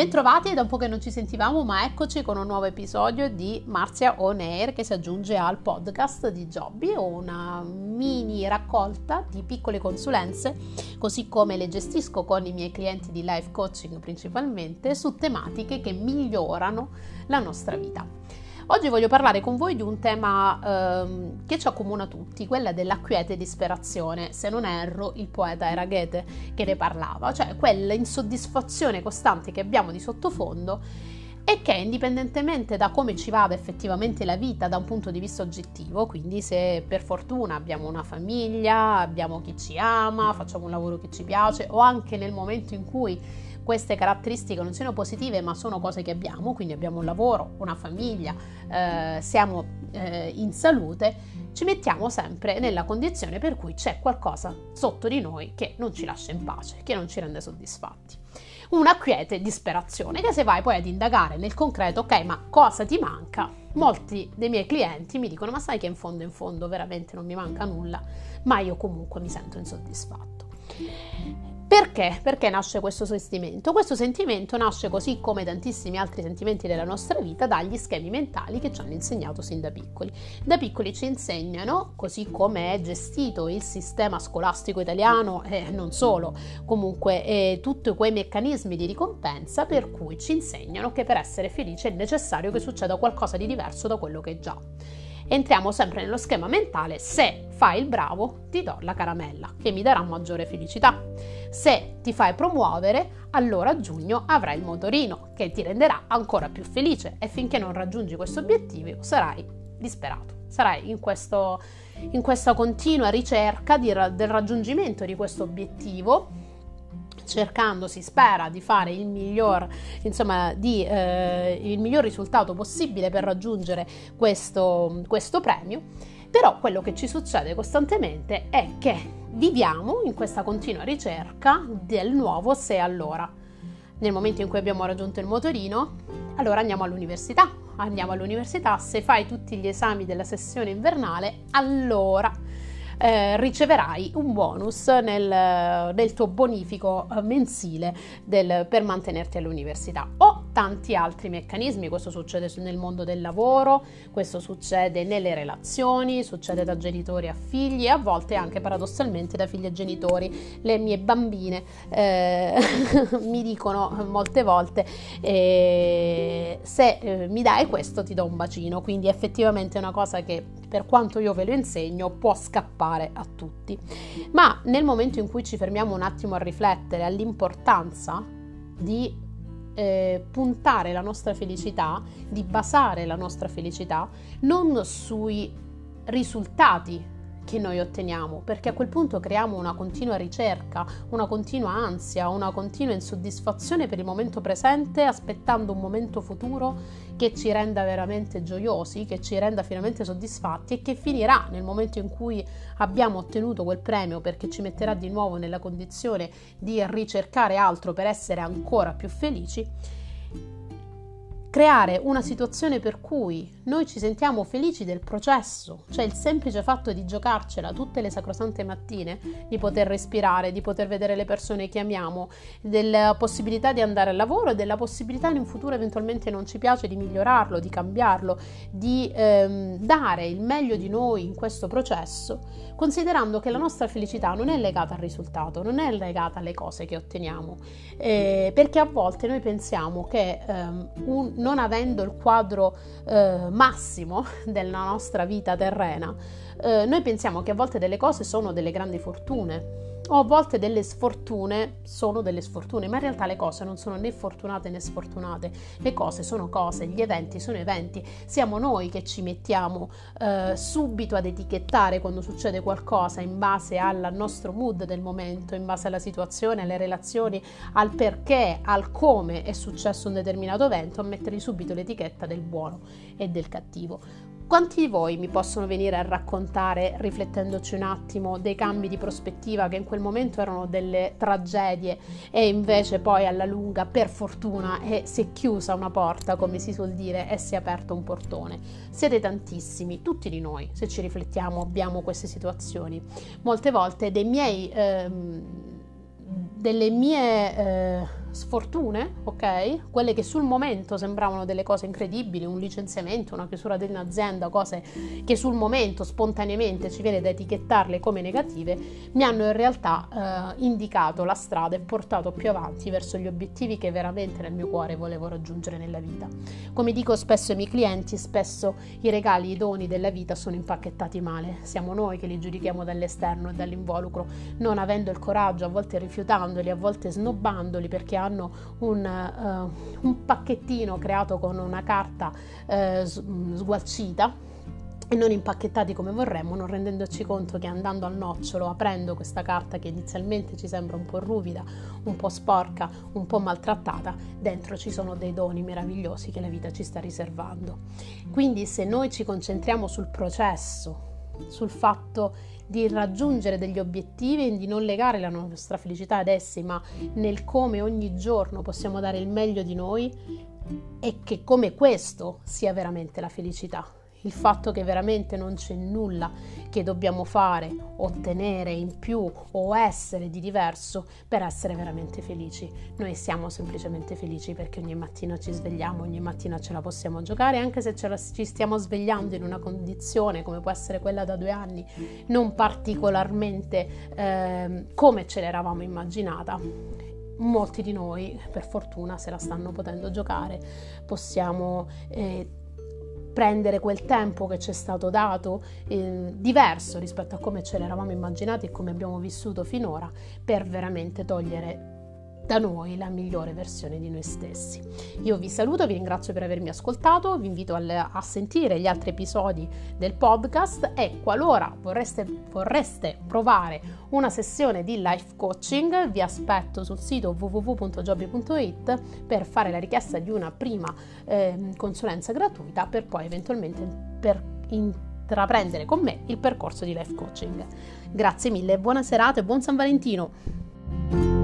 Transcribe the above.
Bentrovati, è da un po' che non ci sentivamo, ma eccoci con un nuovo episodio di Marzia On Air che si aggiunge al podcast di Jobby, una mini raccolta di piccole consulenze, così come le gestisco con i miei clienti di life coaching principalmente, su tematiche che migliorano la nostra vita. Oggi voglio parlare con voi di un tema ehm, che ci accomuna tutti, quella della quiete disperazione. Se non erro, il poeta era Goethe che ne parlava, cioè quella insoddisfazione costante che abbiamo di sottofondo e che indipendentemente da come ci vada effettivamente la vita da un punto di vista oggettivo, quindi se per fortuna abbiamo una famiglia, abbiamo chi ci ama, facciamo un lavoro che ci piace o anche nel momento in cui queste caratteristiche non siano positive ma sono cose che abbiamo, quindi abbiamo un lavoro, una famiglia, eh, siamo eh, in salute, ci mettiamo sempre nella condizione per cui c'è qualcosa sotto di noi che non ci lascia in pace, che non ci rende soddisfatti. Una quiete disperazione che se vai poi ad indagare nel concreto, ok, ma cosa ti manca? Molti dei miei clienti mi dicono, ma sai che in fondo in fondo veramente non mi manca nulla, ma io comunque mi sento insoddisfatto. Perché? Perché nasce questo sentimento? Questo sentimento nasce così come tantissimi altri sentimenti della nostra vita dagli schemi mentali che ci hanno insegnato sin da piccoli. Da piccoli ci insegnano, così come è gestito il sistema scolastico italiano e non solo, comunque eh, tutti quei meccanismi di ricompensa per cui ci insegnano che per essere felici è necessario che succeda qualcosa di diverso da quello che è già entriamo sempre nello schema mentale, se fai il bravo ti do la caramella che mi darà maggiore felicità. Se ti fai promuovere, allora a giugno avrai il motorino che ti renderà ancora più felice e finché non raggiungi questo obiettivo sarai disperato, sarai in, questo, in questa continua ricerca di, del raggiungimento di questo obiettivo cercando, si spera, di fare il miglior, insomma, di, eh, il miglior risultato possibile per raggiungere questo, questo premio. Però quello che ci succede costantemente è che viviamo in questa continua ricerca del nuovo se allora. Nel momento in cui abbiamo raggiunto il motorino, allora andiamo all'università. Andiamo all'università, se fai tutti gli esami della sessione invernale, allora eh, riceverai un bonus nel, nel tuo bonifico eh, mensile del, per mantenerti all'università. O tanti altri meccanismi, questo succede nel mondo del lavoro, questo succede nelle relazioni, succede da genitori a figli e a volte anche paradossalmente da figli a genitori. Le mie bambine eh, mi dicono molte volte eh, se eh, mi dai questo ti do un bacino, quindi effettivamente è una cosa che per quanto io ve lo insegno può scappare a tutti. Ma nel momento in cui ci fermiamo un attimo a riflettere all'importanza di eh, puntare la nostra felicità, di basare la nostra felicità non sui risultati che noi otteniamo, perché a quel punto creiamo una continua ricerca, una continua ansia, una continua insoddisfazione per il momento presente, aspettando un momento futuro che ci renda veramente gioiosi, che ci renda finalmente soddisfatti e che finirà nel momento in cui abbiamo ottenuto quel premio perché ci metterà di nuovo nella condizione di ricercare altro per essere ancora più felici creare una situazione per cui noi ci sentiamo felici del processo, cioè il semplice fatto di giocarcela tutte le sacrosante mattine, di poter respirare, di poter vedere le persone che amiamo, della possibilità di andare al lavoro e della possibilità in futuro eventualmente non ci piace di migliorarlo, di cambiarlo, di ehm, dare il meglio di noi in questo processo, considerando che la nostra felicità non è legata al risultato, non è legata alle cose che otteniamo, eh, perché a volte noi pensiamo che ehm, un non avendo il quadro eh, massimo della nostra vita terrena, eh, noi pensiamo che a volte delle cose sono delle grandi fortune o a volte delle sfortune sono delle sfortune, ma in realtà le cose non sono né fortunate né sfortunate, le cose sono cose, gli eventi sono eventi, siamo noi che ci mettiamo eh, subito ad etichettare quando succede qualcosa in base al nostro mood del momento, in base alla situazione, alle relazioni, al perché, al come è successo un determinato evento, a mettere subito l'etichetta del buono e del cattivo. Quanti di voi mi possono venire a raccontare, riflettendoci un attimo, dei cambi di prospettiva che in quel momento erano delle tragedie e invece poi alla lunga, per fortuna, è, si è chiusa una porta, come si suol dire, e si è aperto un portone? Siete tantissimi, tutti di noi, se ci riflettiamo, abbiamo queste situazioni. Molte volte dei miei... Ehm, delle mie... Eh, sfortune, ok? Quelle che sul momento sembravano delle cose incredibili, un licenziamento, una chiusura di un'azienda, cose che sul momento spontaneamente ci viene da etichettarle come negative, mi hanno in realtà eh, indicato la strada e portato più avanti verso gli obiettivi che veramente nel mio cuore volevo raggiungere nella vita. Come dico spesso ai miei clienti, spesso i regali, i doni della vita sono impacchettati male, siamo noi che li giudichiamo dall'esterno e dall'involucro, non avendo il coraggio, a volte rifiutandoli, a volte snobbandoli perché hanno un, uh, un pacchettino creato con una carta uh, sgualcita e non impacchettati come vorremmo, non rendendoci conto che andando al nocciolo, aprendo questa carta che inizialmente ci sembra un po' ruvida, un po' sporca, un po' maltrattata, dentro ci sono dei doni meravigliosi che la vita ci sta riservando. Quindi se noi ci concentriamo sul processo, sul fatto di raggiungere degli obiettivi e di non legare la nostra felicità ad essi, ma nel come ogni giorno possiamo dare il meglio di noi e che come questo sia veramente la felicità il fatto che veramente non c'è nulla che dobbiamo fare, ottenere in più o essere di diverso per essere veramente felici. Noi siamo semplicemente felici perché ogni mattina ci svegliamo, ogni mattina ce la possiamo giocare, anche se la, ci stiamo svegliando in una condizione come può essere quella da due anni, non particolarmente eh, come ce l'eravamo immaginata molti di noi per fortuna se la stanno potendo giocare possiamo eh, prendere quel tempo che ci è stato dato, eh, diverso rispetto a come ce l'eravamo immaginati e come abbiamo vissuto finora, per veramente togliere da noi la migliore versione di noi stessi. Io vi saluto, vi ringrazio per avermi ascoltato, vi invito a, sentire gli altri episodi del podcast e qualora vorreste, vorreste provare una sessione di life coaching vi aspetto sul sito www.jobby.it per fare la richiesta di una prima eh, consulenza gratuita per poi eventualmente per intraprendere con me il percorso di life coaching. Grazie mille, buona serata e buon San Valentino!